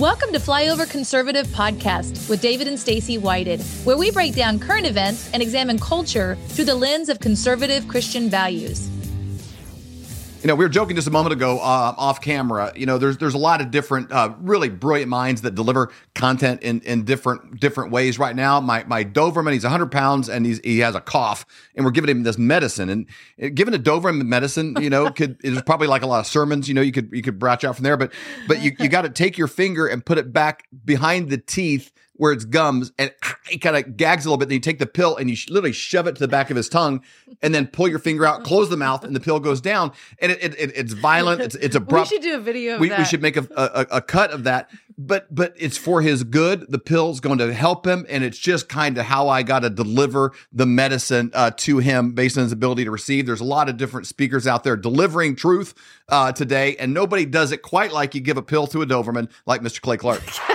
Welcome to Flyover Conservative Podcast with David and Stacy Whited, where we break down current events and examine culture through the lens of conservative Christian values. You know, we were joking just a moment ago uh, off camera. You know, there's there's a lot of different, uh, really brilliant minds that deliver content in, in different different ways. Right now, my my Doberman, he's 100 pounds and he's he has a cough, and we're giving him this medicine. And giving a Doberman medicine, you know, could is probably like a lot of sermons. You know, you could you could branch out from there, but but you you got to take your finger and put it back behind the teeth where it's gums and it kind of gags a little bit. Then you take the pill and you sh- literally shove it to the back of his tongue and then pull your finger out, close the mouth, and the pill goes down. And it, it, it it's violent. It's, it's abrupt. We should do a video of we, that. we should make a, a, a cut of that. But but it's for his good. The pill's going to help him, and it's just kind of how I got to deliver the medicine uh, to him based on his ability to receive. There's a lot of different speakers out there delivering truth uh, today, and nobody does it quite like you give a pill to a Doberman like Mr. Clay Clark.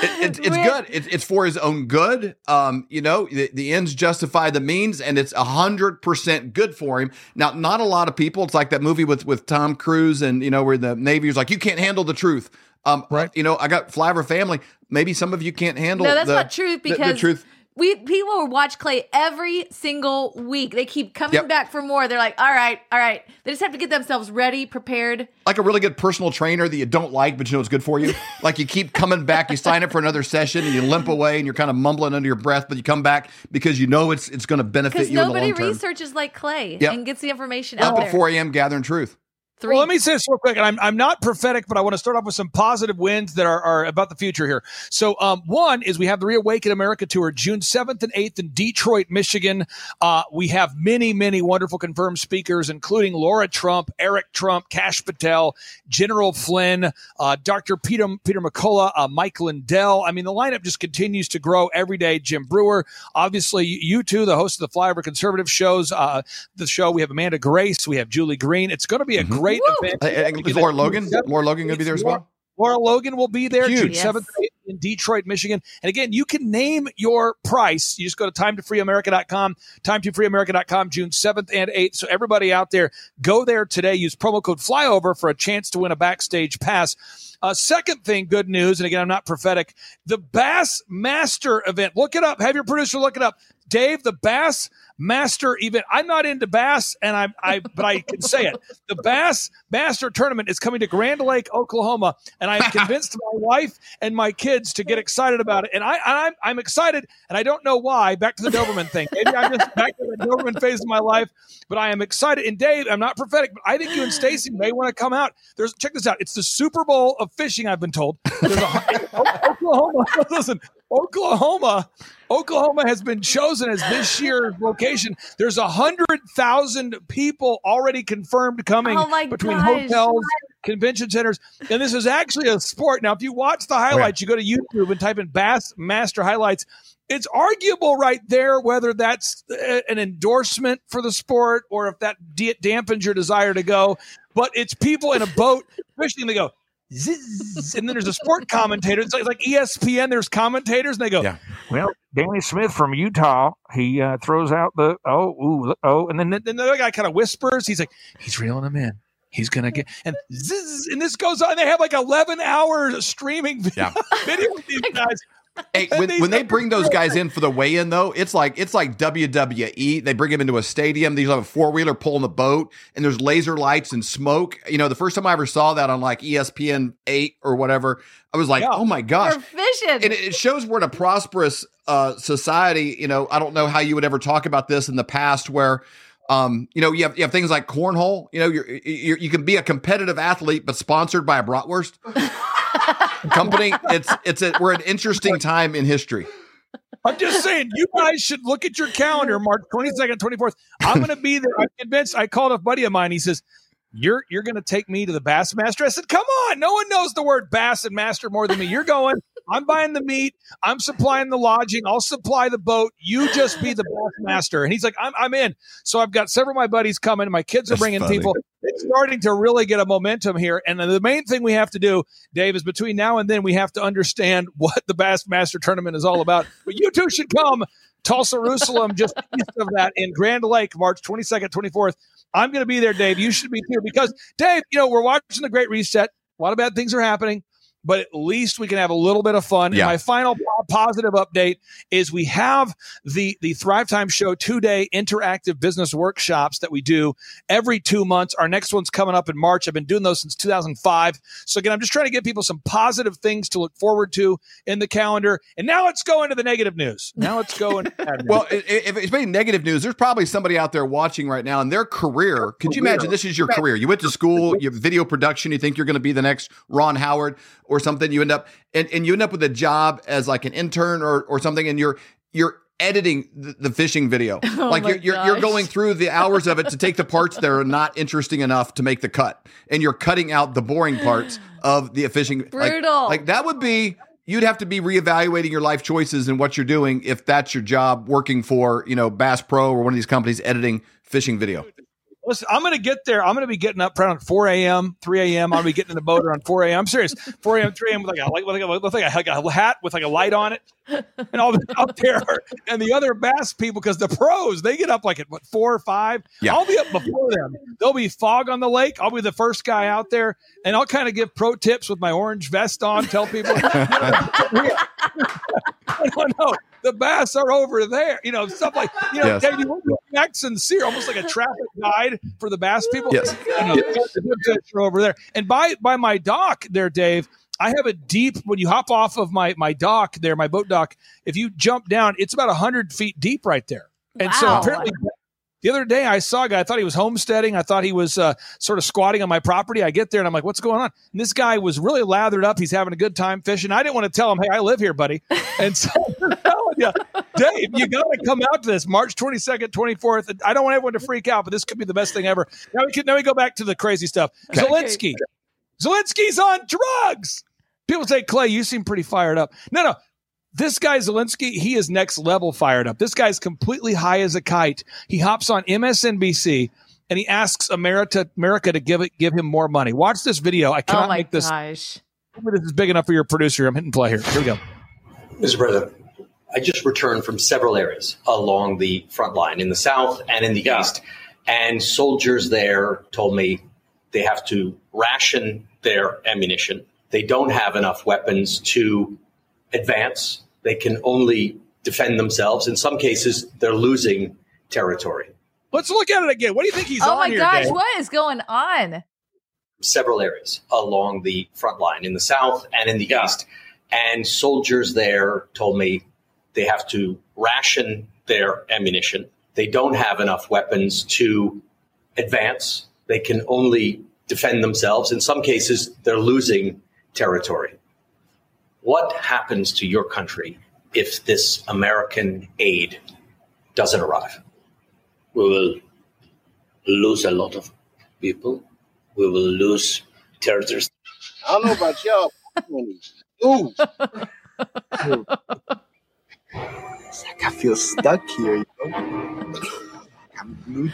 It, it's it's good. It's it's for his own good. Um, you know, the, the ends justify the means, and it's a hundred percent good for him. Now, not a lot of people. It's like that movie with with Tom Cruise, and you know, where the Navy is like, you can't handle the truth. Um, right. You know, I got Flyover family. Maybe some of you can't handle. no, that's the, not truth the- the because truth. We people watch Clay every single week. They keep coming Yep. back for more. They're like, all right, all right. They just have to get themselves ready, prepared. like a really good personal trainer that you don't like, but you know it's good for you. like you keep coming back, you sign up for another session, and you limp away, and you're kind of mumbling under your breath, but you come back because you know it's it's going to benefit you in the nobody long term. researches like Clay Yep. and gets the information Up out at there. 4 a.m. gathering truth. Three. Well, let me say this real quick, and I'm, I'm not prophetic, but I want to start off with some positive wins that are, are about the future here. So, um, one is we have the Reawaken America tour June 7th and 8th in Detroit, Michigan. Uh, we have many, many wonderful confirmed speakers, including Laura Trump, Eric Trump, Kash Patel, General Flynn, uh, Dr. Peter, Peter McCullough, uh, Mike Lindell. I mean, the lineup just continues to grow every day. Jim Breuer, obviously, you two, the host of the Flyover Conservative shows, uh, the show. We have Amanda Grace, we have Julie Green. It's going to be a great Woo! event. Hey, hey, Is Lara Logan? Lara Logan going to be there as well? Lara Logan will be there Huge. June Yes. 7th in Detroit, Michigan. And again, you can name your price. You just go to timetofreeamerica.com, timetofreeamerica.com, June 7th and 8th. So everybody out there, go there today. Use promo code FLYOVER for a chance to win a backstage pass. Uh, second thing, good news, and again, I'm not prophetic. The Bass Master event. Look it up. Have your producer look it up. Dave, the Bass Master event. I'm not into bass, and I, I, but I can say it. The Bass Master tournament is coming to Grand Lake, Oklahoma, and I'm convinced my wife and my kids to get excited about it. And I, I'm, I'm excited, and I don't know why. Back to the Doberman thing. Maybe I'm just back to the Doberman phase of my life, but I am excited. And Dave, I'm not prophetic, but I think you and Stacy may want to come out. There's check this out. It's the Super Bowl of fishing. I've been told. There's a, Oklahoma. Listen, Oklahoma. Oklahoma has been chosen as this year's location. There's a hundred thousand people already confirmed coming Oh between gosh. hotels, convention centers, and this is actually a sport. Now, if you watch the highlights, you go to YouTube and type in Bass Master highlights. It's arguable right there whether that's uh, an endorsement for the sport or if that dampens your desire to go. But it's people in a boat fishing. They go. Zzz, and then there's a sport commentator. It's like, it's like ESPN. There's commentators, and they go, Yeah. Well, Danny Smith from Utah, he uh, throws out the oh, ooh, oh, and then then, then the other guy kind of whispers. He's like, he's reeling him in. He's gonna get and zzz, and this goes on. They have like eleven hours streaming video, Yeah. video with these guys. Hey, when, these when they bring those guys in for the weigh-in, though, it's like it's like WWE. They bring them into a stadium. These have a four-wheeler pulling the boat, and there's laser lights and smoke. You know, the first time I ever saw that on like ESPN eight or whatever, I was like, Yeah. oh my gosh! Fishing. and it it shows we're in a prosperous uh, society. You know, I don't know how you would ever talk about this in the past, where um, you know you have you have things like cornhole. You know, you're, you're you can be a competitive athlete, but sponsored by a bratwurst company. It's it's a, we're an interesting time in history. I'm just saying, you guys should look at your calendar, March 22nd, 24th. I'm going to be there. I'm convinced. I called a buddy of mine. He says, "You're you're going to take me to the Bass Master." I said, "Come on, no one knows the word Bass and Master more than me. You're going. I'm buying the meat. I'm supplying the lodging. I'll supply the boat. You just be the Bass Master." And he's like, "I'm I'm in." So I've got several of my buddies coming. My kids are That's bringing funny. people. It's starting to really get a momentum here. And the main thing we have to do, Dave, is between now and then we have to understand what the Bass Master Tournament is all about. But you two should come. Tulsa, Jerusalem, just east of that in Grand Lake, March 22nd, 24th. I'm going to be there, Dave. You should be too because Dave, you know, we're watching the Great Reset. A lot of bad things are happening but at least we can have a little bit of fun. Yeah. And my final positive update is we have the the Thrive Time Show two day interactive business workshops that we do every two months. Our next one's coming up in March. I've been doing those since 2005. So again, I'm just trying to give people some positive things to look forward to in the calendar. And now let's go into the negative news. Now let's go into well, if it's been negative news, there's probably somebody out there watching right now, and their career. Could you imagine this is your career? You went to school, you have video production. You think you're going to be the next Ron Howard or something you end up and, and you end up with a job as like an intern or or something and you're you're editing the, the fishing video. Oh like you're, you're, you're going through the hours of it to take the parts that are not interesting enough to make the cut and you're cutting out the boring parts of the fishing brutal. like, like that would be you'd have to be reevaluating your life choices and what you're doing if that's your job working for you know bass pro or one of these companies editing fishing video Listen, I'm going to get there. I'm going to be getting up around 4 a.m., 3 a.m. I'm going to be getting in the boat around 4 a.m. I'm serious. 4 a.m., 3 a.m. with like a, with like a, with like a, like a hat with like a light on it. And I'll be up there. And the other bass people, because the pros, they get up like at what, 4 or 5. Yeah. I'll be up before them. There'll be fog on the lake. I'll be the first guy out there. And I'll kind of give pro tips with my orange vest on, tell people. Don't know the bass are over there. You know, stuff like you know, yes. David, X and Sear, almost like a traffic guide for the bass people. Yes, you know, yes. are over there. And by by my dock there, Dave. I have a deep when you hop off of my my dock there, my boat dock. If you jump down, it's about hundred feet deep right there. And wow. so apparently the other day, I saw a guy. I thought he was homesteading. I thought he was uh, sort of squatting on my property. I get there and I'm like, "What's going on?" And this guy was really lathered up. He's having a good time fishing. I didn't want to tell him, "Hey, I live here, buddy." And so, you, Dave, you got to come out to this March 22nd, 24th. I don't want everyone to freak out, but this could be the best thing ever. Now we can now we go back to the crazy stuff. Okay. Zelensky, Zelensky's on drugs. People say, Clay, you seem pretty fired up. No, no, this guy Zelensky, he is next level fired up. This guy's completely high as a kite. He hops on MSNBC and he asks America, America to give it, give him more money. Watch this video. I oh cannot oh make this. Gosh. This is big enough for your producer. I'm hitting play here. Here we go. Mr. President, I just returned from several areas along the front line in the south and in the yeah. east, and soldiers there told me they have to ration their ammunition. They don't have enough weapons to advance. They can only defend themselves. In some cases, they're losing territory. Let's look at it again. What do you think he's oh on? Oh my gosh, Dave? what is going on? Several areas along the front line in the south and in the yeah. east. And soldiers there told me they have to ration their ammunition. They don't have enough weapons to advance. They can only defend themselves. In some cases, they're losing territory. What happens to your country if this American aid doesn't arrive? We will lose a lot of people. We will lose territories. I don't know about y'all. Ooh. it's like I feel stuck here. You know?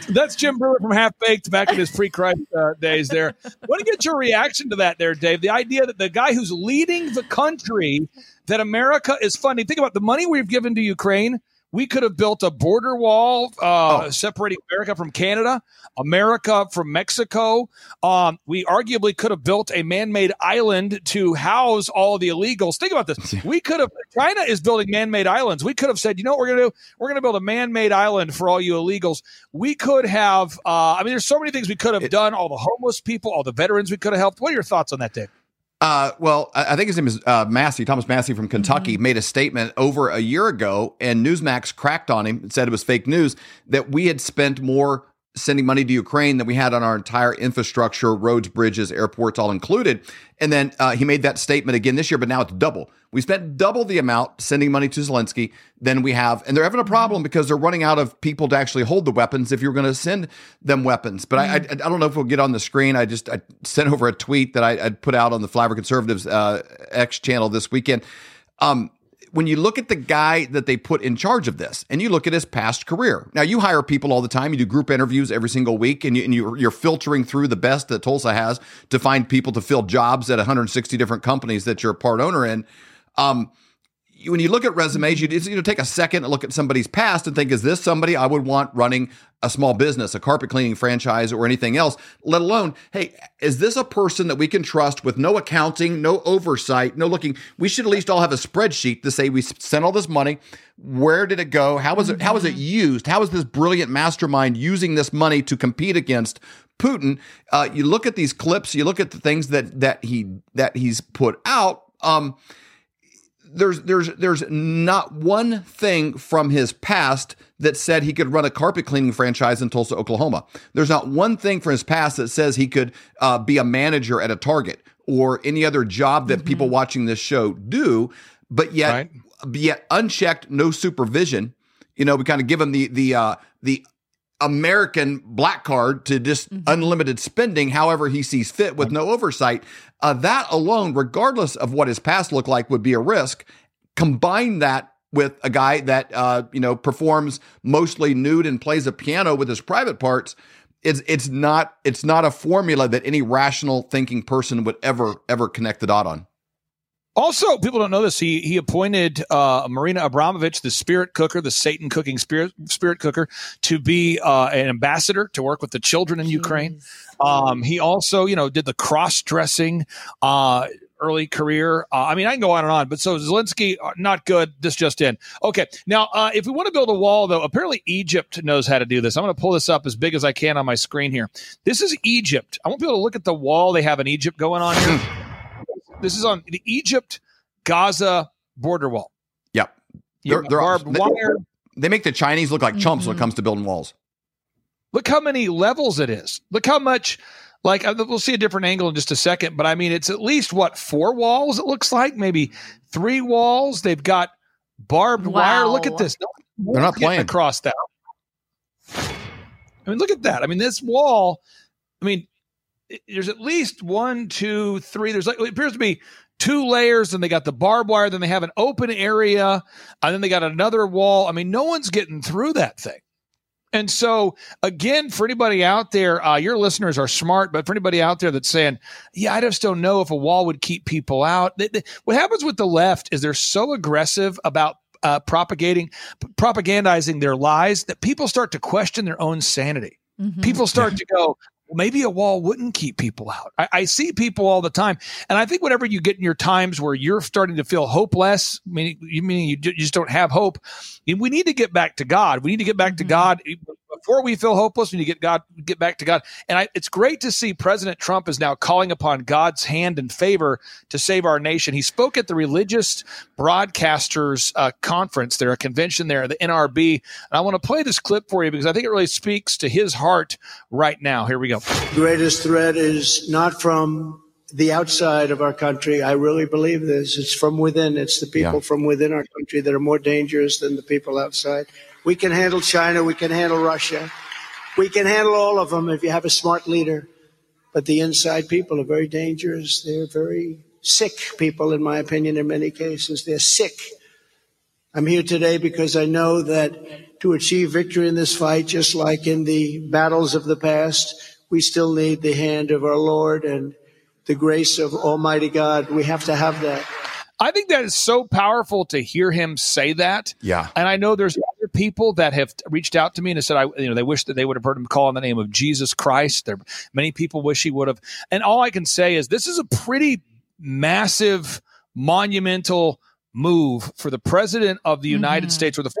That's Jim Breuer from Half Baked back in his pre Christ uh, days there. Want to get your reaction to that there, Dave? The idea that the guy who's leading the country, that America is funding, think about the money we've given to Ukraine we could have built a border wall uh, oh. separating America from Canada, America from Mexico. Um, we arguably could have built a man-made island to house all the illegals. Think about this. We could have. China is building man-made islands. We could have said, you know what we're going to do? We're going to build a man-made island for all you illegals. We could have. Uh, I mean, there's so many things we could have it, done. All the homeless people, all the veterans we could have helped. What are your thoughts on that, Dave? Uh, well, I think his name is uh, Massie, Thomas Massie from Kentucky, mm-hmm. made a statement over a year ago, and Newsmax cracked on him and said it was fake news that we had spent more sending money to Ukraine than we had on our entire infrastructure, roads, bridges, airports, all included. And then uh, he made that statement again this year, but now it's double. We spent double the amount sending money to Zelensky than we have. And they're having a problem because they're running out of people to actually hold the weapons if you're going to send them weapons. But mm-hmm. I, I, I, don't know if we'll get on the screen. I just I sent over a tweet that I, would put out on the Flyover Conservatives uh, X channel this weekend. Um, when you look at the guy that they put in charge of this and you look at his past career. Now you hire people all the time. You do group interviews every single week and, you, you're filtering through the best that tulsa has to find people to fill jobs at 160 different companies that you're a part owner in. Um, when you look at resumes, you just you know take a second and look at somebody's past and think, is this somebody I would want running a small business, a carpet cleaning franchise, or anything else? Let alone, hey, is this a person that we can trust with no accounting, no oversight, no looking? We should at least all have a spreadsheet to say we sent all this money. Where did it go? How was it? How was it used? How is this brilliant mastermind using this money to compete against Putin? Uh, you look at these clips. You look at the things that that he that he's put out. Um, there's there's there's not one thing from his past that said he could run a carpet cleaning franchise in Tulsa, Oklahoma. There's not one thing from his past that says he could uh, be a manager at a Target or any other job that mm-hmm. people watching this show do. But yet, right. yet unchecked, no supervision. You know, we kind of give him the the uh, the American black card to just mm-hmm. unlimited spending however he sees fit with no oversight. Uh, that alone, regardless of what his past looked like, would be a risk. Combine that with a guy that uh, you know performs mostly nude and plays a piano with his private parts. It's it's not it's not a formula that any rational thinking person would ever ever connect the dot on. Also, people don't know this. He he appointed uh, Marina Abramovich, the spirit cooker, the Satan cooking spirit spirit cooker, to be uh, an ambassador to work with the children in Jeez. Ukraine. Um, he also, you know, did the cross dressing. Uh, early career. Uh, I mean, I can go on and on, but so Zelensky, uh, not good. This just in. Okay. Now, uh, if we want to build a wall, though, apparently Egypt knows how to do this. I'm going to pull this up as big as I can on my screen here. This is Egypt. I want people to look at the wall they have in Egypt going on here. This is on the Egypt Gaza border wall. Yep. They're, they're, barbed they, wire. They make the Chinese look like chumps mm-hmm. when it mm-hmm. comes to building walls. Look how many levels it is. Look how much. Like uh, we'll see a different angle in just a second, but I mean it's at least what four walls. It looks like maybe three walls. They've got barbed wow. wire. Look at this. No, They're not playing across that. I mean, look at that. I mean, this wall. I mean, there's at least one, two, three. There's like it appears to be two layers, and they got the barbed wire. Then they have an open area, and then they got another wall. I mean, no one's getting through that thing. And so, again, for anybody out there, uh, your listeners are smart, but for anybody out there that's saying, "Yeah, I just don't know if a wall would keep people out," they, they, what happens with the left is they're so aggressive about uh, propagating, propagandizing their lies that people start to question their own sanity. Mm-hmm. People start to go, maybe a wall wouldn't keep people out. I, I, see people all the time, and I think whenever you get in your times where you're starting to feel hopeless, meaning, meaning you, just don't have hope, we need to get back to God. We need to get back mm-hmm. to God before we feel hopeless, we you get God, get back to God. And I, it's great to see President Trump is now calling upon God's hand and favor to save our nation. He spoke at the Religious Broadcasters uh, Conference there, a convention there, the NRB. And I want to play this clip for you because I think it really speaks to his heart right now. Here we go. The greatest threat is not from the outside of our country. I really believe this. It's from within. It's the people yeah. from within our country that are more dangerous than the people outside. We can handle China. We can handle Russia. We can handle all of them if you have a smart leader. But the inside people are very dangerous. They're very sick people, in my opinion, in many cases. They're sick. I'm here today because I know that to achieve victory in this fight, just like in the battles of the past, we still need the hand of our Lord and the grace of Almighty God. We have to have that. I think that is so powerful to hear him say that. Yeah. And I know there's other people that have reached out to me and said, I, you know, they wish that they would have heard him call on the name of Jesus Christ. There, many people wish he would have. And all I can say is this is a pretty massive, monumental move for the president of the United mm-hmm. States or the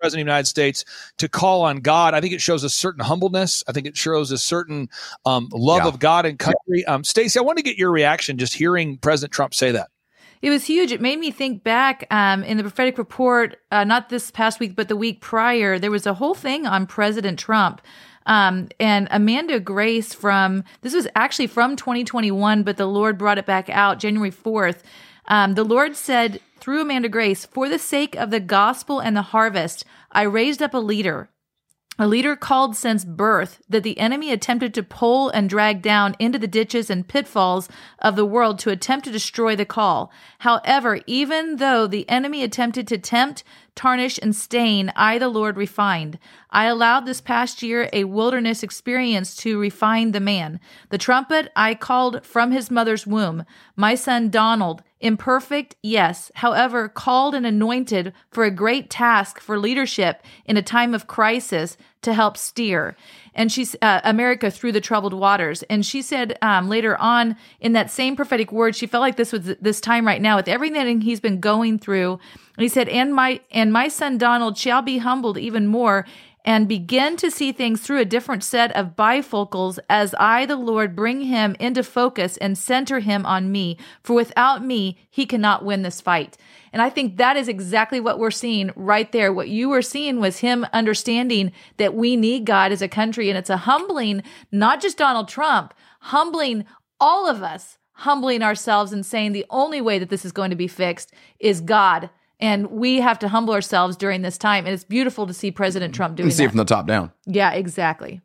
president of the United States to call on God. I think it shows a certain humbleness. I think it shows a certain um, love yeah. of God and country. Um, Stacy, I want to get your reaction just hearing President Trump say that. It was huge. It made me think back um, in the prophetic report, uh, not this past week, but the week prior. There was a whole thing on President Trump. Um, and Amanda Grace from this was actually from 2021, but the Lord brought it back out January 4th. Um, the Lord said through Amanda Grace, For the sake of the gospel and the harvest, I raised up a leader a leader called since birth that the enemy attempted to pull and drag down into the ditches and pitfalls of the world to attempt to destroy the call. However, even though the enemy attempted to tempt, tarnish, and stain, I, the Lord, refined. I allowed this past year a wilderness experience to refine the man. The trumpet I called from his mother's womb. My son Donald Imperfect, yes. However, called and anointed for a great task for leadership in a time of crisis to help steer. And she's uh, America through the troubled waters. And she said um, later on in that same prophetic word, she felt like this was this time right now with everything he's been going through. He said, "And my and my son Donald shall be humbled even more." And begin to see things through a different set of bifocals as I, the Lord, bring him into focus and center him on me. For without me, he cannot win this fight. And I think that is exactly what we're seeing right there. What you were seeing was him understanding that we need God as a country. And it's a humbling, not just Donald Trump, humbling all of us, humbling ourselves and saying the only way that this is going to be fixed is God and we have to humble ourselves during this time. And it's beautiful to see President Trump doing You see that. it from the top down. yeah, exactly.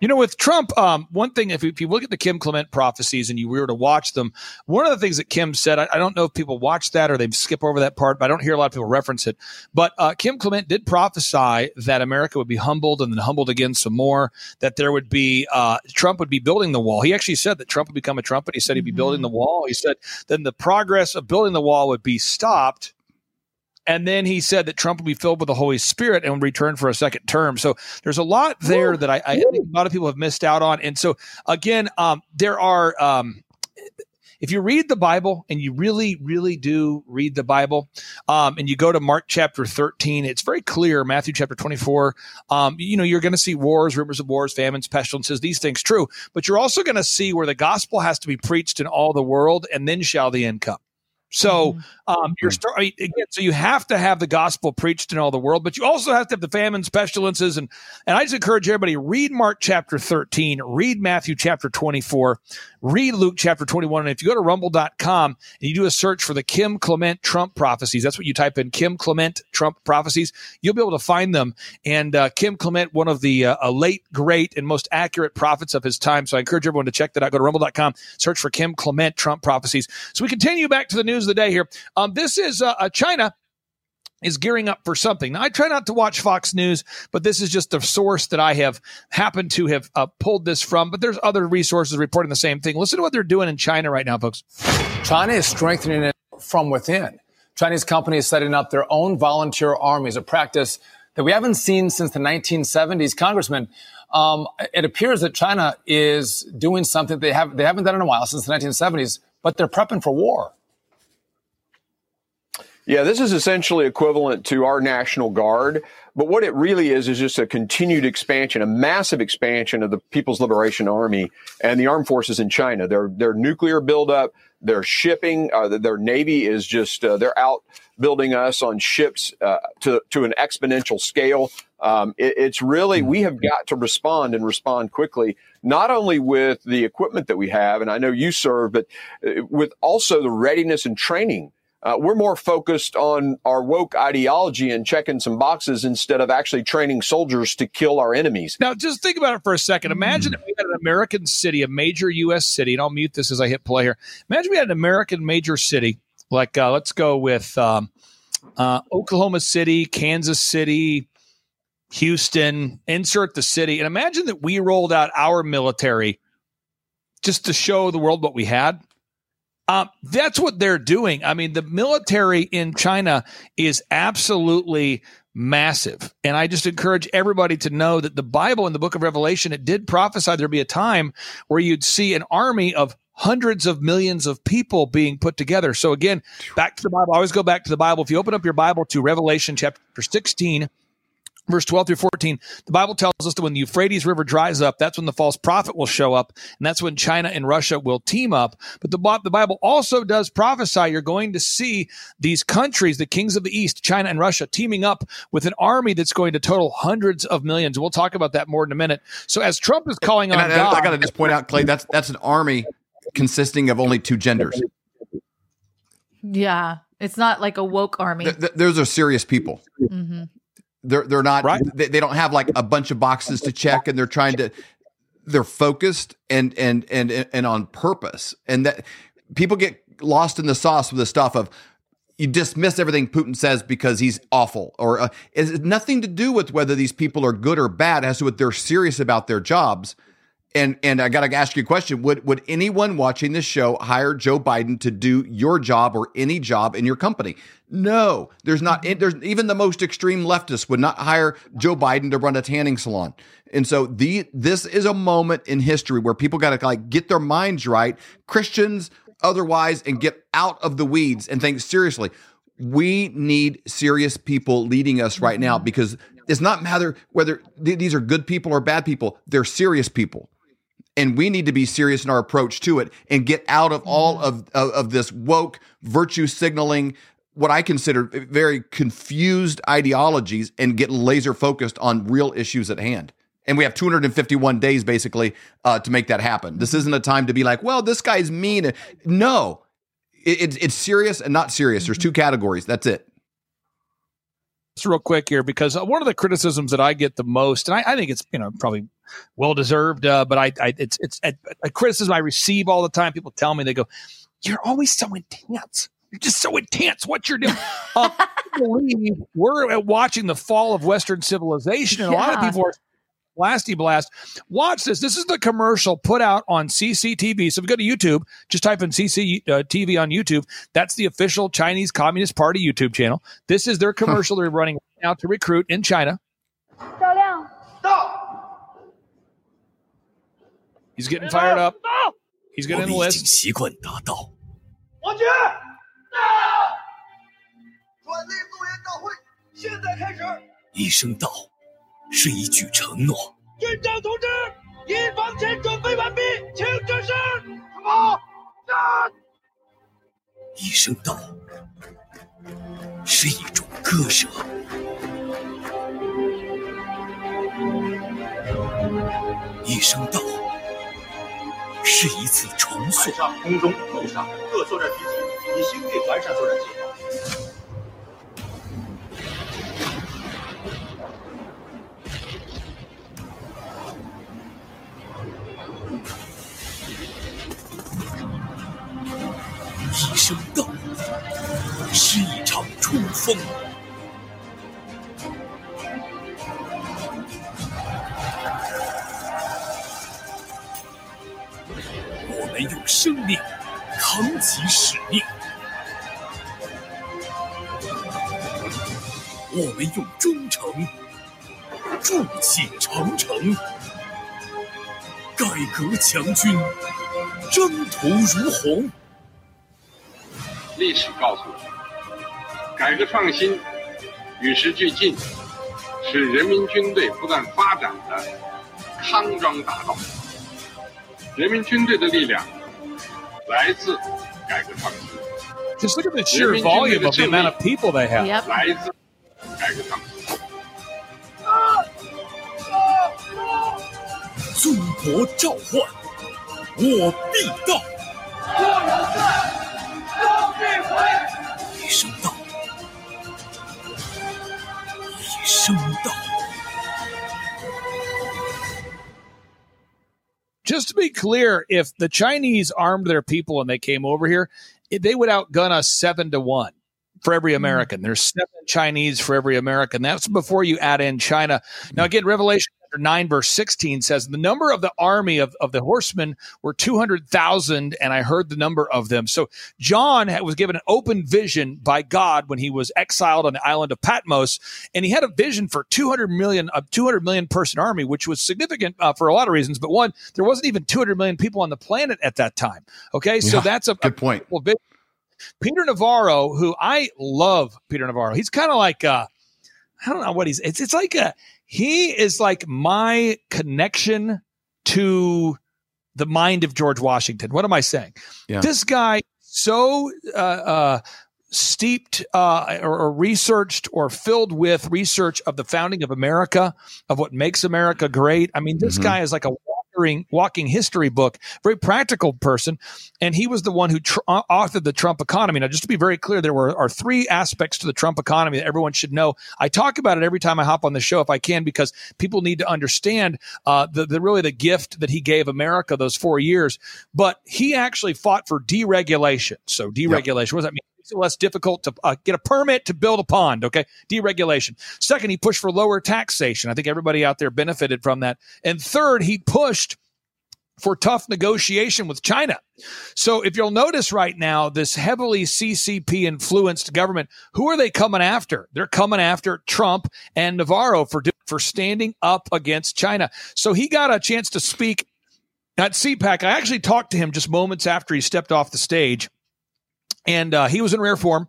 You know, with Trump, um, one thing, if you, if you look at the Kim Clement prophecies and you were to watch them, one of the things that Kim said, I, I don't know if people watch that or they skip over that part, but I don't hear a lot of people reference it. But uh, Kim Clement did prophesy that America would be humbled and then humbled again some more, that there would be, uh, Trump would be building the wall. He actually said that Trump would become a trumpet. He said he'd be building the wall. He said then the progress of building the wall would be stopped and then he said that Trump will be filled with the Holy Spirit and would return for a second term. So there's a lot there that I, I think a lot of people have missed out on. And so again, um, there are. Um, if you read the Bible and you really, really do read the Bible, um, and you go to Mark chapter 13, it's very clear, Matthew chapter 24, um, you know, you're going to see wars, rumors of wars, famines, pestilences, these things true, but you're also going to see where the gospel has to be preached in all the world and then shall the end come. So um, you're start, again. So you have to have the gospel preached in all the world, but you also have to have the famines, pestilences, and and I just encourage everybody read Mark chapter 13, read Matthew chapter 24, read Luke chapter 21, and if you go to Rumble.com and you do a search for the Kim Clement Trump prophecies, that's what you type in Kim Clement Trump prophecies, you'll be able to find them. And uh, Kim Clement, one of the uh, late, great, and most accurate prophets of his time. So I encourage everyone to check that out. Go to Rumble.com, search for Kim Clement Trump prophecies. So we continue back to the news of the day here. Um, this is uh, uh, China is gearing up for something. Now, I try not to watch Fox News, but this is just the source that I have happened to have uh, pulled this from. But there's other resources reporting the same thing. Listen to what they're doing in China right now, folks. China is strengthening it from within. Chinese companies setting up their own volunteer armies, a practice that we haven't seen since the 1970s. Congressman, um, it appears that China is doing something they have they haven't done in a while since the 1970s, but they're prepping for war. Yeah, this is essentially equivalent to our National Guard. But what it really is, is just a continued expansion, a massive expansion of the People's Liberation Army and the armed forces in China. Their, their nuclear buildup, their shipping, uh, their Navy is just, uh, they're out building us on ships uh, to, to an exponential scale. Um, it, it's really, we have got to respond and respond quickly, not only with the equipment that we have, and I know you serve, but uh, with also the readiness and training uh, we're more focused on our woke ideology and checking some boxes instead of actually training soldiers to kill our enemies. Now, just think about it for a second. Imagine if we had an American city, a major U.S. city, and I'll mute this as I hit play here. Imagine we had an American major city, like uh, let's go with um, uh, Oklahoma City, Kansas City, Houston, insert the city, and imagine that we rolled out our military just to show the world what we had. Um, that's what they're doing. I mean, the military in China is absolutely massive. And I just encourage everybody to know that the Bible in the book of Revelation, it did prophesy there'd be a time where you'd see an army of hundreds of millions of people being put together. So again, back to the Bible. I always go back to the Bible. If you open up your Bible to Revelation chapter 16, verse 12 through 14 the bible tells us that when the euphrates river dries up that's when the false prophet will show up and that's when china and russia will team up but the, the bible also does prophesy you're going to see these countries the kings of the east china and russia teaming up with an army that's going to total hundreds of millions we'll talk about that more in a minute so as trump is calling And on I, god I got to just point out, Clay, that's that's an army consisting of only two genders. Yeah. It's not like a woke army. Th- th- those are serious people. hmm They're they're not. They, they don't have like a bunch of boxes to check, and they're trying to. They're focused and and and and on purpose, and that people get lost in the sauce with the stuff of you dismiss everything Putin says because he's awful, or uh, it's nothing to do with whether these people are good or bad. It has to do with they're serious about their jobs, And and I got to ask you a question: Would would anyone watching this show hire Joe Biden to do your job or any job in your company? No, there's not. Mm-hmm. There's even the most extreme leftists would not hire Joe Biden to run a tanning salon. And so the this is a moment in history where people got to like get their minds right, Christians otherwise, and get out of the weeds and think seriously. We need serious people leading us right now mm-hmm. because it's not matter whether th- these are good people or bad people. They're serious people and we need to be serious in our approach to it and get out of all mm-hmm. of, of, of this woke virtue signaling what i consider very confused ideologies and get laser focused on real issues at hand. And we have 251 days basically uh, to make that happen. This mm-hmm. isn't a time to be like well this guy's mean. No. It, it's, it's serious and not serious. There's mm-hmm. two categories. That's it just real quick here because one of the criticisms that I get the most, and I, I think it's you know probably well deserved, uh, but I, I, it's it's a, a, criticism I receive all the time. People tell me they go, "You're always so intense. You're just so intense. What you're doing." uh, we're watching the fall of Western civilization, and yeah. a lot of people are blasty blast. Watch this. This is the commercial put out on CCTV. So if you go to YouTube, just type in CCTV uh, on YouTube. That's the official Chinese Communist Party YouTube channel. This is their commercial they're running now to recruit in China. He's getting fired up. He's going to enlist. 习惯达到。王局，转内动员大会现在开始。一声到。 是一句承诺。军长同志，一方前准备完毕，请指示。什么？战！一声道，是一种割舍。一声道，是一次重塑。海上、空中、陆上各作战体系以新并完善作战计划。冲锋。我们用生命扛起使命，我们用忠诚筑起长城。改革强军，征途如虹。历史告诉我们，改革创新与时俱进，是人民军队不断发展的康庄大道。人民军队的力量来自改革创新。Just look at the sheer volume of the amount of people they have. Yep. 来自改革创新。祖国召唤，我必到。Just to be clear, if the Chinese armed their people and they came over here, they would outgun us seven to one for every mm-hmm. American. There's seven Chinese for every American. That's before you add in China. Now, again, Revelation 9, verse 16 says, The number of the army of, of the horsemen were 200,000, and I heard the number of them. So John was given an open vision by God when he was exiled on the island of Patmos, and he had a vision for 200 million, a 200 million person army, which was significant uh, for a lot of reasons. But one, there wasn't even 200 million people on the planet at that time. Okay, so Yeah, that's a good a point. vision. Peter Navarro, who I love, Peter Navarro. He's kind of like uh, I don't know what he's. It's it's like a he is like my connection to the mind of George Washington. What am I saying? Yeah. This guy so uh, uh, steeped uh, or, or researched or filled with research of the founding of America, of what makes America great. I mean, this Mhm. guy is like a walking, walking history book, very practical person. And he was the one who tr- authored the Trump economy. Now, just to be very clear, there were are three aspects to the Trump economy that everyone should know. I talk about it every time I hop on the show if I can, because people need to understand uh, the, the really the gift that he gave America those four years. But he actually fought for deregulation. So deregulation, what does that mean? Makes it less difficult to uh, get a permit to build a pond. Okay, deregulation. Second, he pushed for lower taxation. I think everybody out there benefited from that. And third, he pushed for tough negotiation with China. So if you'll notice right now, this heavily CCP influenced government, who are they coming after? They're coming after Trump and Navarro for for standing up against China. So he got a chance to speak at CPAC. I actually talked to him just moments after he stepped off the stage, and uh, he was in rare form,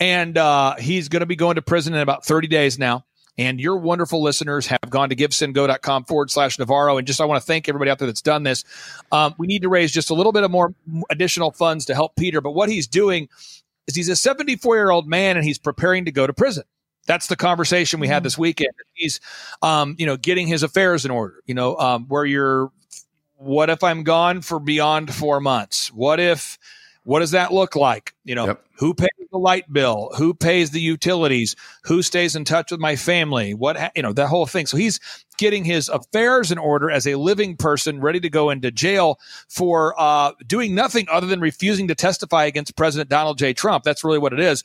and uh, he's going to be going to prison in about 30 days now. And your wonderful listeners have gone to givesendgo.com forward slash Navarro. And just I want to thank everybody out there that's done this. Um, we need to raise just a little bit of more additional funds to help Peter. But what he's doing is he's a 74 year old man and he's preparing to go to prison. That's the conversation we had this weekend. He's, um, you know, getting his affairs in order. You know, um, where you're. What if I'm gone for beyond four months? What if? What does that look like? You know, yep. who pays the light bill? Who pays the utilities? Who stays in touch with my family? What ha- you know, that whole thing. So he's getting his affairs in order as a living person, ready to go into jail for uh, doing nothing other than refusing to testify against President Donald J. Trump. That's really what it is.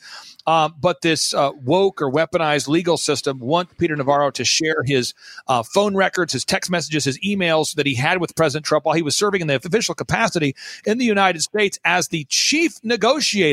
Um, but this uh, woke or weaponized legal system wants Peter Navarro to share his uh, phone records, his text messages, his emails that he had with President Trump while he was serving in the official capacity in the United States as the chief negotiator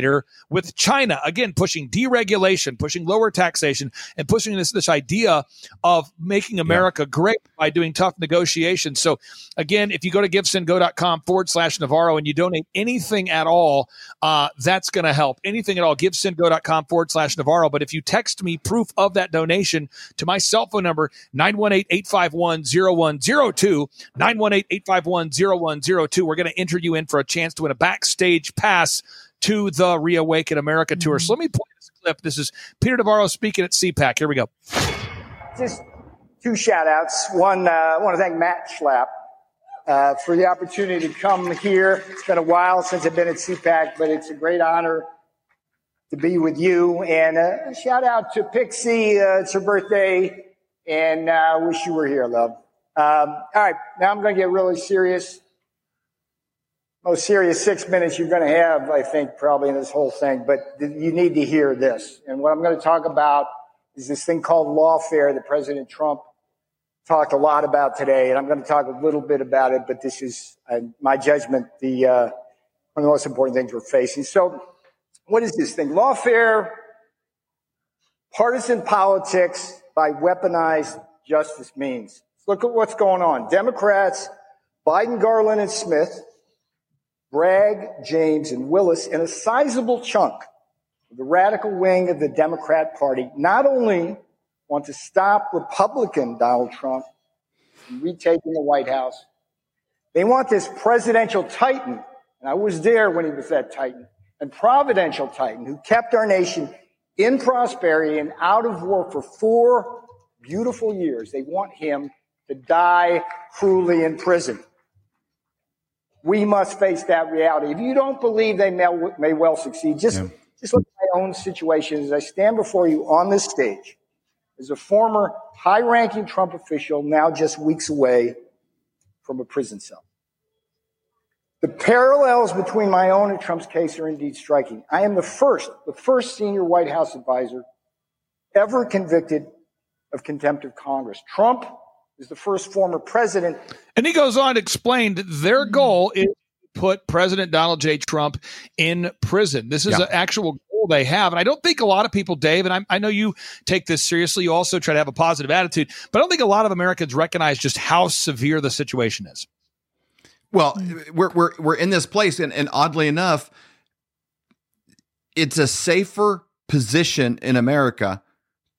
with China. Again, pushing deregulation, pushing lower taxation, and pushing this this idea of making America yeah. great by doing tough negotiations. So, again, if you go to givesendgo.com forward slash Navarro and you donate anything at all, uh, that's going to help. Anything at all, givesendgo.com forward slash Navarro. But if you text me proof of that donation to my cell phone number, 918 851 0102, 918 851 0102, we're going to enter you in for a chance to win a backstage pass to the Reawaken America tour. So let me play this clip. This is Peter Navarro speaking at CPAC. Here we go. Just two shout outs. One, uh, I want to thank Matt Schlapp uh, for the opportunity to come here. It's been a while since I've been at CPAC, but it's a great honor to be with you. And uh, shout out to Pixie. Uh, it's her birthday, and I uh, wish you were here, love. Um, all right, now I'm going to get really serious. Most serious six minutes you're going to have, I think, probably in this whole thing, but you need to hear this. And what I'm going to talk about is this thing called lawfare that President Trump talked a lot about today. And I'm going to talk a little bit about it, but this is, uh, my judgment, the, uh, one of the most important things we're facing. So, what is this thing? Lawfare, partisan politics by weaponized justice means. Look at what's going on. Democrats, Biden, Garland, and Smith, Bragg, James, and Willis, and a sizable chunk of the radical wing of the Democrat Party not only want to stop Republican Donald Trump from retaking the White House, they want this presidential titan, and I was there when he was that titan, and providential titan who kept our nation in prosperity and out of war for four beautiful years. They want him to die cruelly in prison. We must face that reality. If you don't believe they may, may well succeed, just, yeah. just look at my own situation as I stand before you on this stage as a former high ranking Trump official, now just weeks away from a prison cell. The parallels between my own and Trump's case are indeed striking. I am the first, the first senior White House advisor ever convicted of contempt of Congress. Trump is the first former president. And he goes on to explain that their hmm. goal is to put President Donald J. Trump in prison. This is yeah. an actual goal they have. And I don't think a lot of people, Dave, and I, I know you take this seriously, you also try to have a positive attitude, but I don't think a lot of Americans recognize just how severe the situation is. Well, we're we're we're in this place, and, and oddly enough, it's a safer position in America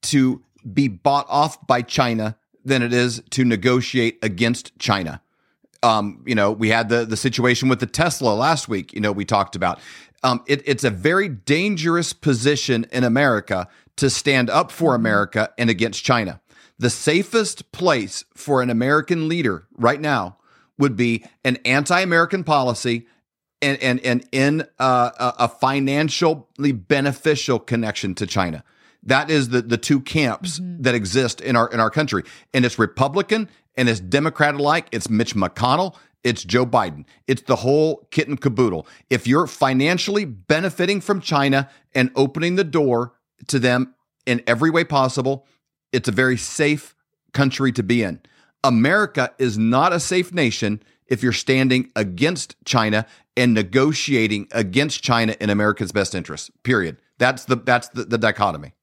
to be bought off by China than it is to negotiate against China. Um, you know, we had the the situation with the Tesla last week. You know, we talked about. Um, it, it's a very dangerous position in America to stand up for America and against China. The safest place for an American leader right now would be an anti-American policy and and and in uh, a financially beneficial connection to China. That is the the two camps mm-hmm. that exist in our in our country, and it's Republican and it's Democrat alike. It's Mitch McConnell. It's Joe Biden. It's the whole kit and caboodle. If you're financially benefiting from China and opening the door to them in every way possible, it's a very safe country to be in. America is not a safe nation if you're standing against China and negotiating against China in America's best interest. Period. That's the that's the, the dichotomy.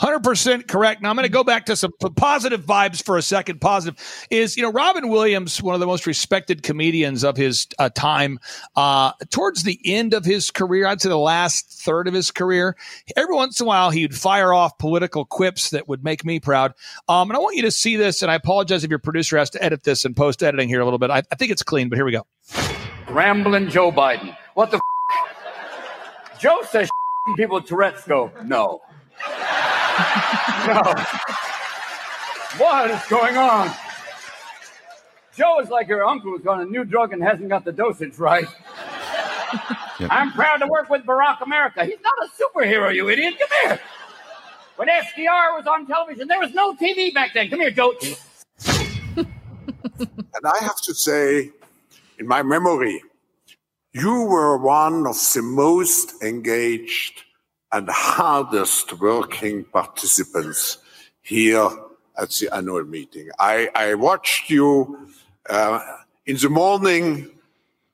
100% correct. Now I'm going to go back to some positive vibes for a second. Positive is, you know, Robin Williams, one of the most respected comedians of his uh, time, uh, towards the end of his career, I'd say the last third of his career, every once in a while he'd fire off political quips that would make me proud. Um, and I want you to see this, and I apologize if your producer has to edit this and post editing here a little bit. I, I think it's clean, but here we go. Rambling Joe Biden. What the f- Joe says people with Tourette's go, no. No. What is going on? Joe is like your uncle who's on a new drug and hasn't got the dosage right. Yep. I'm proud to work with Barack America. He's not a superhero, you idiot. Come here. When FDR was on television, there was no TV back then. Come here, Joe. And I have to say, in my memory, you were one of the most engaged and hardest working participants here at the annual meeting. I, I watched you uh, in the morning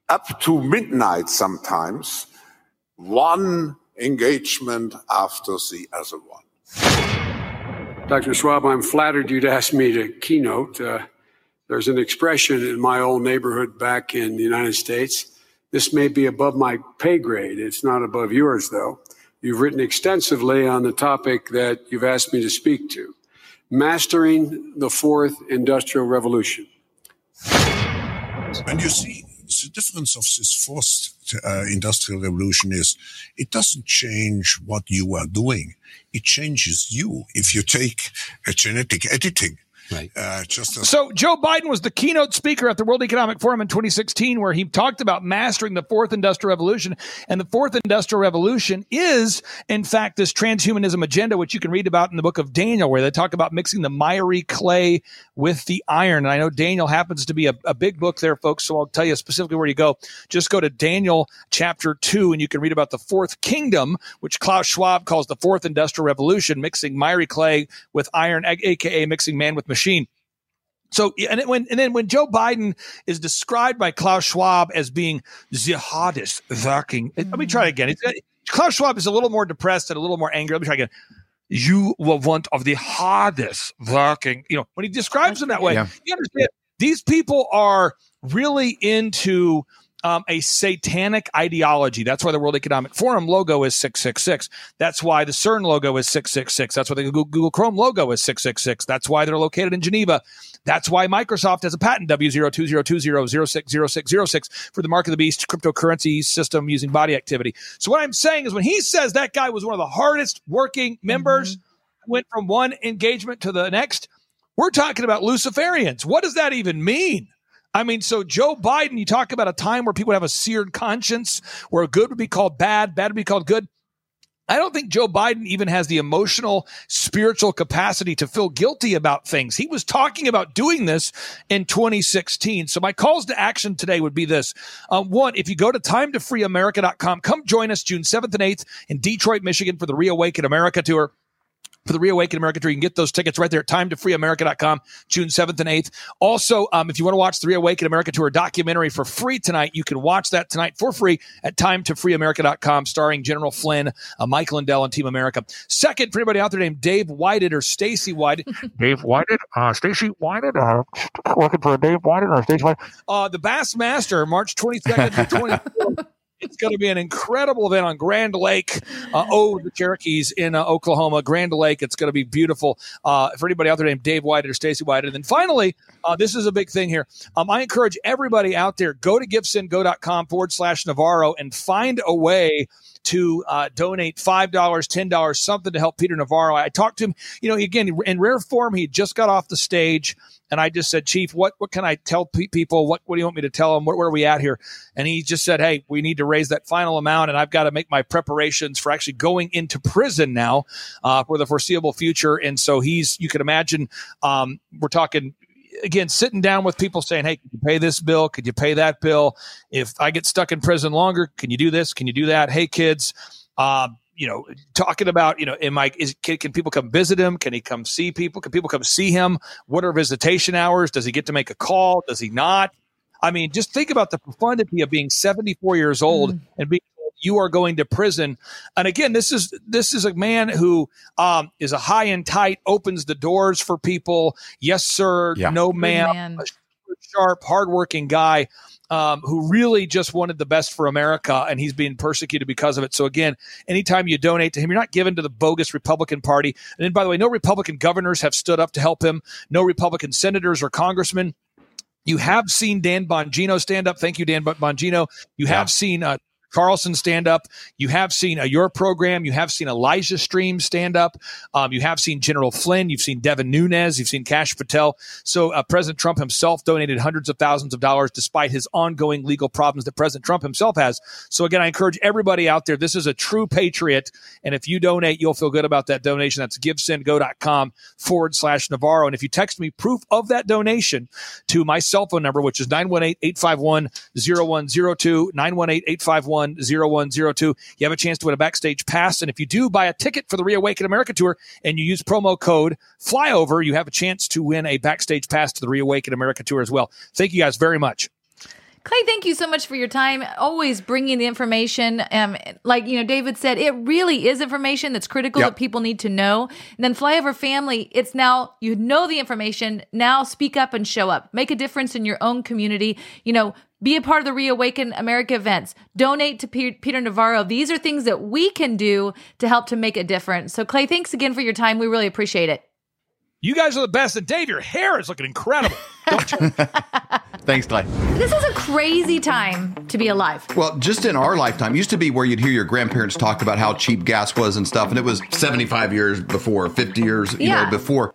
up to midnight sometimes, one engagement after the other one. Dr. Schwab, I'm flattered you'd ask me to keynote. Uh, there's an expression in my old neighborhood back in the United States. This may be above my pay grade. It's not above yours, though. You've written extensively on the topic that you've asked me to speak to mastering the fourth industrial revolution. And you see, the difference of this fourth uh, industrial revolution is it doesn't change what you are doing. It changes you. If you take a genetic editing, Right. Uh, just as So Joe Biden was the keynote speaker at the World Economic Forum in 2016, where he talked about mastering the fourth industrial revolution. And the fourth industrial revolution is, in fact, this transhumanism agenda, which you can read about in the book of Daniel, where they talk about mixing the miry clay with the iron. And I know Daniel happens to be a, a big book there, folks. So I'll tell you specifically where you go. Just go to Daniel chapter two, and you can read about the fourth kingdom, which Klaus Schwab calls the fourth industrial revolution, mixing miry clay with iron, aka mixing man with machine. So and when and then when Joe Biden is described by Klaus Schwab as being the hardest working, let me try again. It's, uh, Klaus Schwab is a little more depressed and a little more angry. Let me try again. You were one of the hardest working. You know when he describes them that way, Yeah. you understand these people are really into um, a satanic ideology. That's why the World Economic Forum logo is 666. That's why the CERN logo is 666. That's why the Google, Chrome logo is 666. That's why they're located in Geneva. That's why Microsoft has a patent W020200060606 for the Mark of the Beast cryptocurrency system using body activity. So what I'm saying is when he says that guy was one of the hardest working members, went from one engagement to the next, we're talking about Luciferians. What does that even mean? I mean, so Joe Biden, you talk about a time where people have a seared conscience, where good would be called bad, bad would be called good. I don't think Joe Biden even has the emotional, spiritual capacity to feel guilty about things. He was talking about doing this in 2016. So my calls to action today would be this. Uh, one, if you go to timetofreeamerica.com, come join us June 7th and 8th in Detroit, Michigan for the Reawaken America tour for the Reawaken America Tour. You can get those tickets right there at timetofreeamerica.com, June 7th and 8th. Also, um, if you want to watch the Reawaken America Tour documentary for free tonight, you can watch that tonight for free at timetofreeamerica.com, starring General Flynn, uh, Mike Lindell, and Team America. Second, for anybody out there named Dave Whited or Stacy Whited, Dave Whited, uh, Stacy Whited, uh, working for Dave Whited or Stacy Whited. uh, the Bassmaster, March 22nd to 24th. It's going to be an incredible event on Grand Lake. Uh, oh, the Cherokees in uh, Oklahoma, Grand Lake. It's going to be beautiful. Uh, for anybody out there named Dave White or Stacy White. And then finally, uh, this is a big thing here. Um, I encourage everybody out there go to givesendgo.com forward slash Navarro and find a way to uh, donate $5, $10, something to help Peter Navarro. I talked to him, you know, again, in rare form, he just got off the stage. And I just said, Chief, what, what can I tell pe- people? What, what do you want me to tell them? Where, where are we at here? And he just said, Hey, we need to raise that final amount. And I've got to make my preparations for actually going into prison now uh, for the foreseeable future. And so he's, you can imagine, um, we're talking again, sitting down with people saying, Hey, can you pay this bill? Could you pay that bill? If I get stuck in prison longer, can you do this? Can you do that? Hey, kids, uh, you know, talking about, you know, am I, is, can, can people come visit him? Can he come see people? Can people come see him? What are visitation hours? Does he get to make a call? Does he not? I mean, just think about the profundity of being 74 years old and being you are going to prison. And again, this is this is a man who um, is a high and tight, opens the doors for people. Yes, sir. Yeah. No, ma'am. man. A sharp, hardworking guy um, who really just wanted the best for America, and he's being persecuted because of it. So again, anytime you donate to him, you're not giving to the bogus Republican Party. And then, by the way, no Republican governors have stood up to help him. No Republican senators or congressmen. You have seen Dan Bongino stand up. Thank you, Dan Bongino. You have seen uh, Carlson stand up. You have seen uh, your program. You have seen Elijah Stream stand up. Um, you have seen General Flynn. You've seen Devin Nunes. You've seen Kash Patel. So uh, President Trump himself donated hundreds of thousands of dollars despite his ongoing legal problems that President Trump himself has. So again, I encourage everybody out there. This is a true patriot. And if you donate, you'll feel good about that donation. That's givesendgo.com forward slash Navarro. And if you text me proof of that donation to my cell phone number, which is 918-851-0102, 918-851-0102, you have a chance to win a backstage pass. And if you do buy a ticket for the Reawaken America tour and you use promo code flyover, you have a chance to win a backstage pass to the Reawaken America tour as well. Thank you guys very much. Clay, thank you so much for your time. Always bringing the information. Um, like you know, David said, it really is information that's critical Yep. that people need to know. And then Flyover Family, it's now you know the information. Now speak up and show up. Make a difference in your own community. You know, be a part of the Reawaken America events. Donate to Pe- Peter Navarro. These are things that we can do to help to make a difference. So, Clay, thanks again for your time. We really appreciate it. You guys are the best. And Dave, your hair is looking incredible. Thanks, Clay. This is a crazy time to be alive. Well, just in our lifetime, used to be where you'd hear your grandparents talk about how cheap gas was and stuff, and it was 75 years before, 50 years, you Yeah. know, before.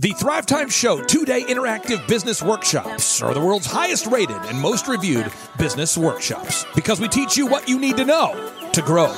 The Thrive Time Show two day interactive business workshops are the world's highest rated and most reviewed business workshops because we teach you what you need to know to grow.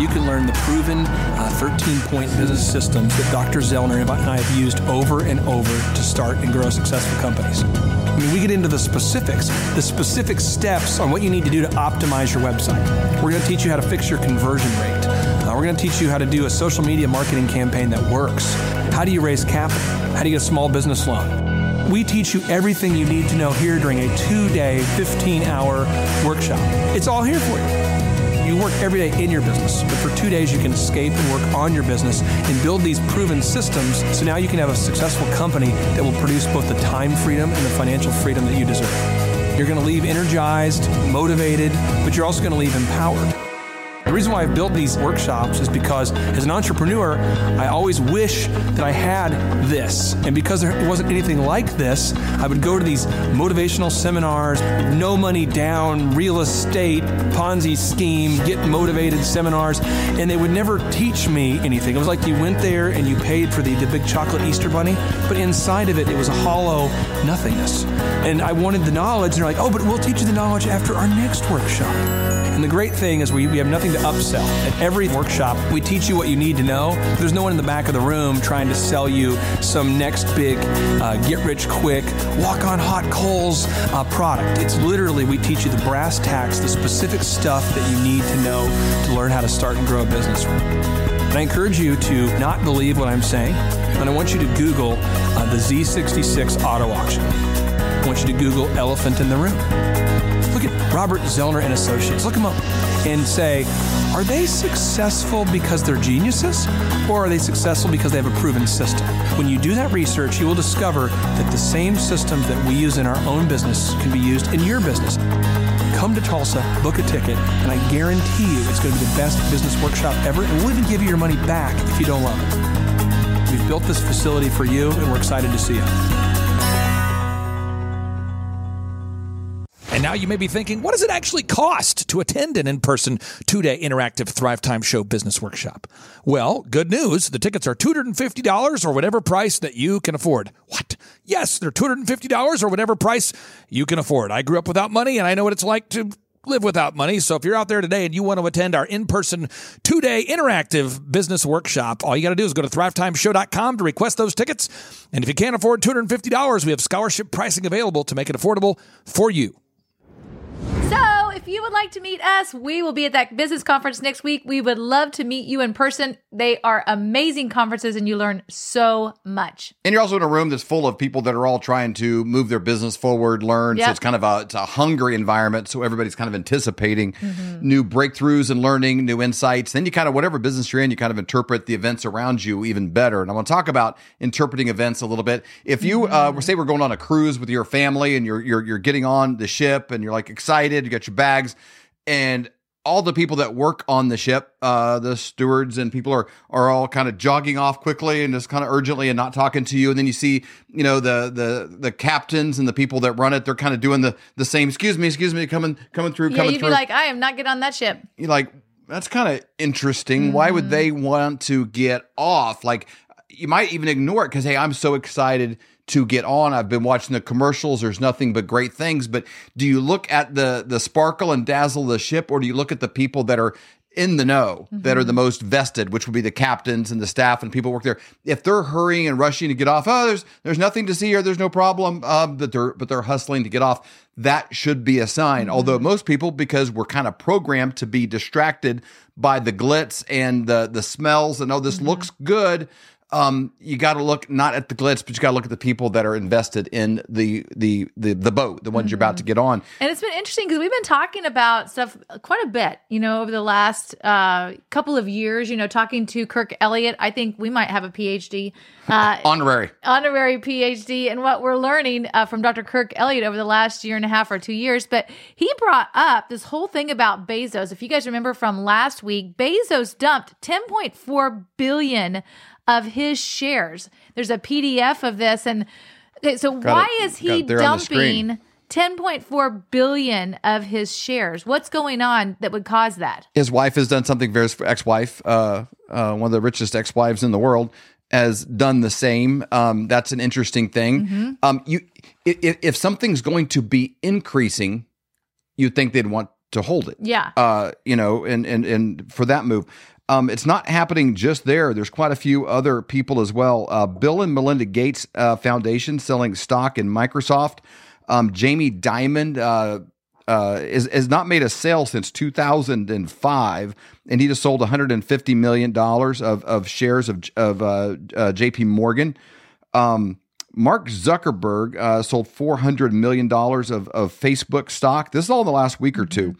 You can learn the proven uh, 13 point business systems that Dr. Zellner and I have used over and over to start and grow successful companies. I mean, we get into the specifics, the specific steps on what you need to do to optimize your website. We're going to teach you how to fix your conversion rate. We're going to teach you how to do a social media marketing campaign that works. How do you raise capital? How do you get a small business loan? We teach you everything you need to know here during a two day, 15 hour workshop. It's all here for you. You work every day in your business, but for two days you can escape and work on your business and build these proven systems so now you can have a successful company that will produce both the time freedom and the financial freedom that you deserve. You're going to leave energized, motivated, but you're also going to leave empowered. The reason why I've built these workshops is because as an entrepreneur, I always wish that I had this. And because there wasn't anything like this, I would go to these motivational seminars, no money down, real estate, Ponzi scheme, get motivated seminars, and they would never teach me anything. It was like you went there and you paid for the, the big chocolate Easter bunny, but inside of it, it was a hollow nothingness. And I wanted the knowledge, and they're like, oh, but we'll teach you the knowledge after our next workshop. And the great thing is we, we have nothing to upsell. At every workshop, we teach you what you need to know. There's no one in the back of the room trying to sell you some next big uh, get rich quick, walk on hot coals uh, product. It's literally we teach you the brass tacks, the specific stuff that you need to know to learn how to start and grow a business. And I encourage you to not believe what I'm saying, and I want you to Google uh, the Z66 auto auction. I want you to Google elephant in the room. Look at Robert Zellner and Associates. Look them up and say, are they successful because they're geniuses or are they successful because they have a proven system? When you do that research, you will discover that the same systems that we use in our own business can be used in your business. Come to Tulsa, book a ticket, and I guarantee you it's going to be the best business workshop ever, and we'll even give you your money back if you don't love it. We've built this facility for you, and we're excited to see you. Now you may be thinking, what does it actually cost to attend an in person two day interactive Thrive Time Show business workshop? Well, good news. The tickets are $250 or whatever price that you can afford. What? Yes, they're $250 or whatever price you can afford. I grew up without money and I know what it's like to live without money. So if you're out there today and you want to attend our in-person two-day interactive business workshop, all you got to do is go to thrivetimeshow.com to request those tickets. And if you can't afford $250, we have scholarship pricing available to make it affordable for you. If you would like to meet us, we will be at that business conference next week. We would love to meet you in person. They are amazing conferences and you learn so much. And you're also in a room that's full of people that are all trying to move their business forward, learn. Yep. So it's kind of a it's a hungry environment. So everybody's kind of anticipating new breakthroughs and learning new insights. Then you kind of whatever business you're in, you kind of interpret the events around you even better. And I want to talk about interpreting events a little bit. If you uh, say we're going on a cruise with your family and you're you're you're getting on the ship and you're like excited, you got your and all the people that work on the ship, uh, the stewards and people are are all kind of jogging off quickly and just kind of urgently and not talking to you. And then you see, you know, the the the captains and the people that run it, they're kind of doing the the same. Excuse me, excuse me, coming coming through, Yeah, coming you'd through. be like, I am not getting on that ship. You're like, that's kind of interesting. Why would they want to get off? Like, you might even ignore it because, hey, I'm so excited to get on. I've been watching the commercials. There's nothing but great things. But do you look at the the sparkle and dazzle of the ship, or do you look at the people that are in the know, that are the mm-hmm. most vested, which would be the captains and the staff and people who work there? If they're hurrying and rushing to get off, oh, there's there's nothing to see here. There's no problem. Um, but they're but they're hustling to get off. That should be a sign. Mm-hmm. Although most people, because we're kind of programmed to be distracted by the glitz and the the smells and oh, this mm-hmm. looks good um, you got to look not at the glitz, but you got to look at the people that are invested in the the the, the boat, the ones you're about to get on. And it's been interesting because we've been talking about stuff quite a bit, you know, over the last uh, couple of years. You know, talking to Kirk Elliott, I think we might have a PhD, uh, Honorary. honorary PhD, and what we're learning uh, from Dr. Kirk Elliott over the last year and a half or two years. But he brought up this whole thing about Bezos. If you guys remember from last week, Bezos dumped 10.4 billion of his shares. There's a PDF of this, and okay, so Got why it. is he it there on the screen. dumping? 10.4 billion of his shares. What's going on that would cause that? His wife has done something. Very ex-wife, uh, uh, one of the richest ex-wives in the world, has done the same. Um, that's an interesting thing. Mm-hmm. Um, you, if, if something's going to be increasing, you'd think they'd want to hold it. Yeah. uh, you know, and and and for that move. Um, it's not happening just there. There's quite a few other people as well. Uh, Bill and Melinda Gates uh, Foundation selling stock in Microsoft. Um, Jamie Dimon uh, uh, is, has not made a sale since 2005, and he just sold 150 million dollars of of shares of of uh, uh, J.P. Morgan. Um, Mark Zuckerberg uh, sold 400 million dollars of of Facebook stock. This is all in the last week or two.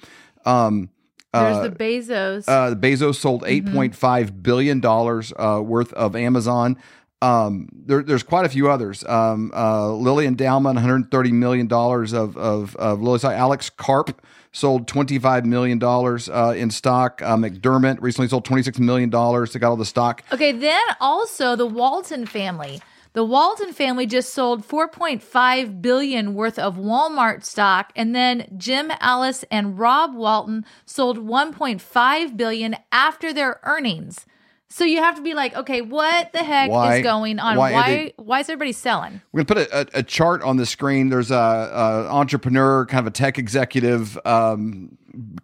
Um, There's uh, the Bezos. uh, Bezos sold eight point five billion dollars uh, worth of Amazon. Um, there, there's quite a few others. Um, uh, Lilly Endowment, 130 million dollars of of of. Alex Karp sold 25 million dollars uh, in stock. Uh, McDermott recently sold 26 million dollars. They got all the stock. Okay, then also the Walton family. The Walton family just sold 4.5 billion worth of Walmart stock and then Jim Alice and Rob Walton sold 1.5 billion after their earnings. So you have to be like, okay, what the heck Why- is going on? why Why are why, is everybody selling? We're gonna put a, a, a chart on the screen. There's a, a entrepreneur, kind of a tech executive, um,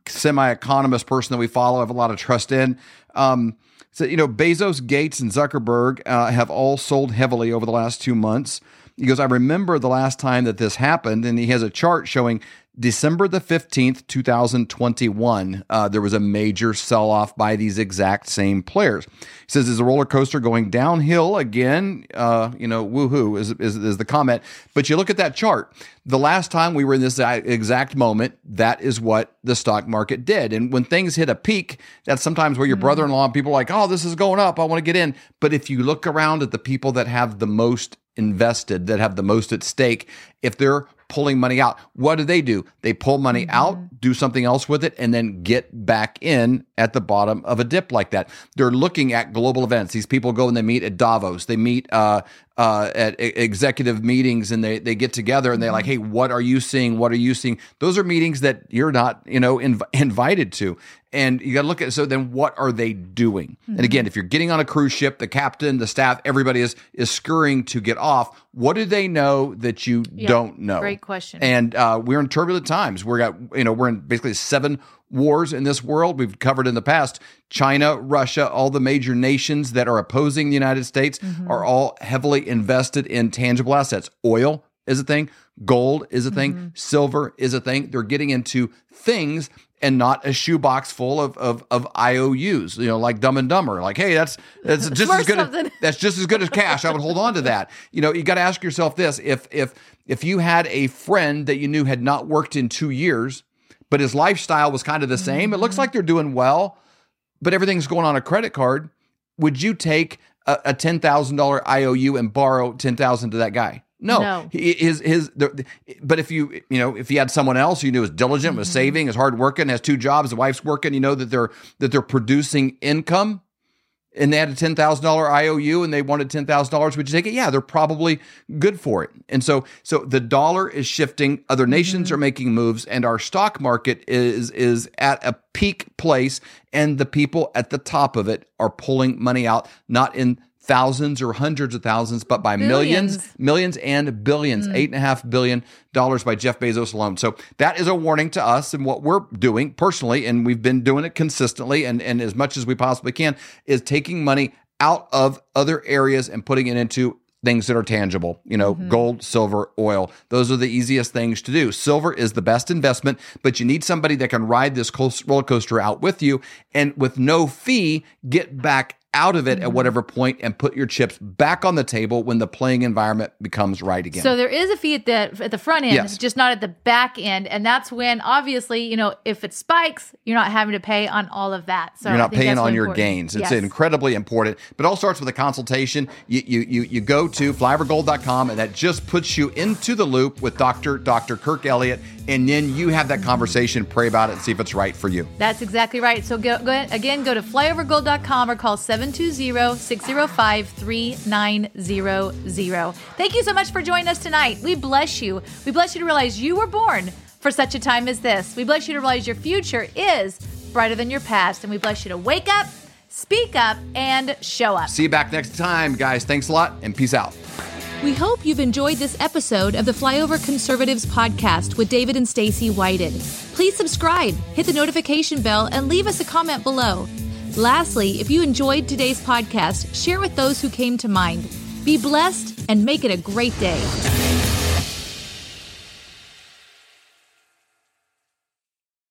semi-economist person that we follow. I have a lot of trust in. Um, so you know, Bezos, Gates, and Zuckerberg uh, have all sold heavily over the last two months. He goes, I remember the last time that this happened, and he has a chart showing December the 15th, 2021, uh, there was a major sell off by these exact same players. He says, is a roller coaster going downhill again? Uh, you know, woohoo is, is, is the comment. But you look at that chart. The last time we were in this exact moment, that is what the stock market did. And when things hit a peak, that's sometimes where your mm-hmm. brother in law and people are like, oh, this is going up. I want to get in. But if you look around at the people that have the most invested, that have the most at stake, if they're pulling money out. What do they do? They pull money mm-hmm. out, do something else with it, and then get back in at the bottom of a dip like that. They're looking at global events. These people go and they meet at Davos. They meet uh, uh, at executive meetings and they, they get together and they're like, mm-hmm. hey, what are you seeing? What are you seeing? Those are meetings that you're not, you know, inv- invited to. And you got to look at so then what are they doing? Mm-hmm. And again, if you're getting on a cruise ship, the captain, the staff, everybody is is scurrying to get off. What do they know that you yeah, don't know? Great question. And uh, we're in turbulent times. We're got you know we're in basically seven wars in this world. We've covered in the past China, Russia, all the major nations that are opposing the United States mm-hmm. are all heavily invested in tangible assets. Oil is a thing, gold is a thing, mm-hmm. silver is a thing. They're getting into things and not a shoebox full of, of, of IOUs, you know, like Dumb and Dumber. Like, hey, that's that's just as good as, that's just as good as cash. I would hold on to that. You know, you got to ask yourself this: if if if you had a friend that you knew had not worked in two years, but his lifestyle was kind of the same. Mm-hmm. It looks like they're doing well, but everything's going on a credit card. Would you take a, a ten thousand dollar IOU and borrow ten thousand to that guy? No, no. his his. The, but if you you know if he had someone else you knew was diligent, mm-hmm. was saving, is hard working, has two jobs, the wife's working, you know that they're that they're producing income and they had a $10,000 IOU and they wanted $10,000, would you take it? Yeah, they're probably good for it. And so, so the dollar is shifting, other nations mm-hmm. are making moves and our stock market is, is at a peak place and the people at the top of it are pulling money out, not in thousands or hundreds of thousands, but by billions. millions, millions and billions, mm. eight and a half billion dollars by Jeff Bezos alone. So that is a warning to us and what we're doing personally, and we've been doing it consistently and, and as much as we possibly can, is taking money out of other areas and putting it into things that are tangible, you know, mm-hmm. gold, silver, oil. Those are the easiest things to do. Silver is the best investment, but you need somebody that can ride this roller coaster out with you and with no fee, get back out of it at mm-hmm. whatever point and put your chips back on the table when the playing environment becomes right again. So there is a fee at the at the front end, yes. just not at the back end, and that's when obviously you know if it spikes, you're not having to pay on all of that. So you're not paying on your gains. It's yes. incredibly important. But it all starts with a consultation. You you you, you go to flyovergold.com and that just puts you into the loop with Dr. Dr. Kirk Elliott and then you have that conversation, pray about it, and see if it's right for you. That's exactly right. So go, go again, go to flyovergold.com or call 720-605-3900. Thank you so much for joining us tonight. We bless you. We bless you to realize you were born for such a time as this. We bless you to realize your future is brighter than your past, and we bless you to wake up, speak up, and show up. See you back next time, guys. Thanks a lot, and peace out. We hope you've enjoyed this episode of the Flyover Conservatives podcast with David and Stacy Whited. Please subscribe, hit the notification bell, and leave us a comment below. Lastly, if you enjoyed today's podcast, share with those who came to mind. Be blessed and make it a great day.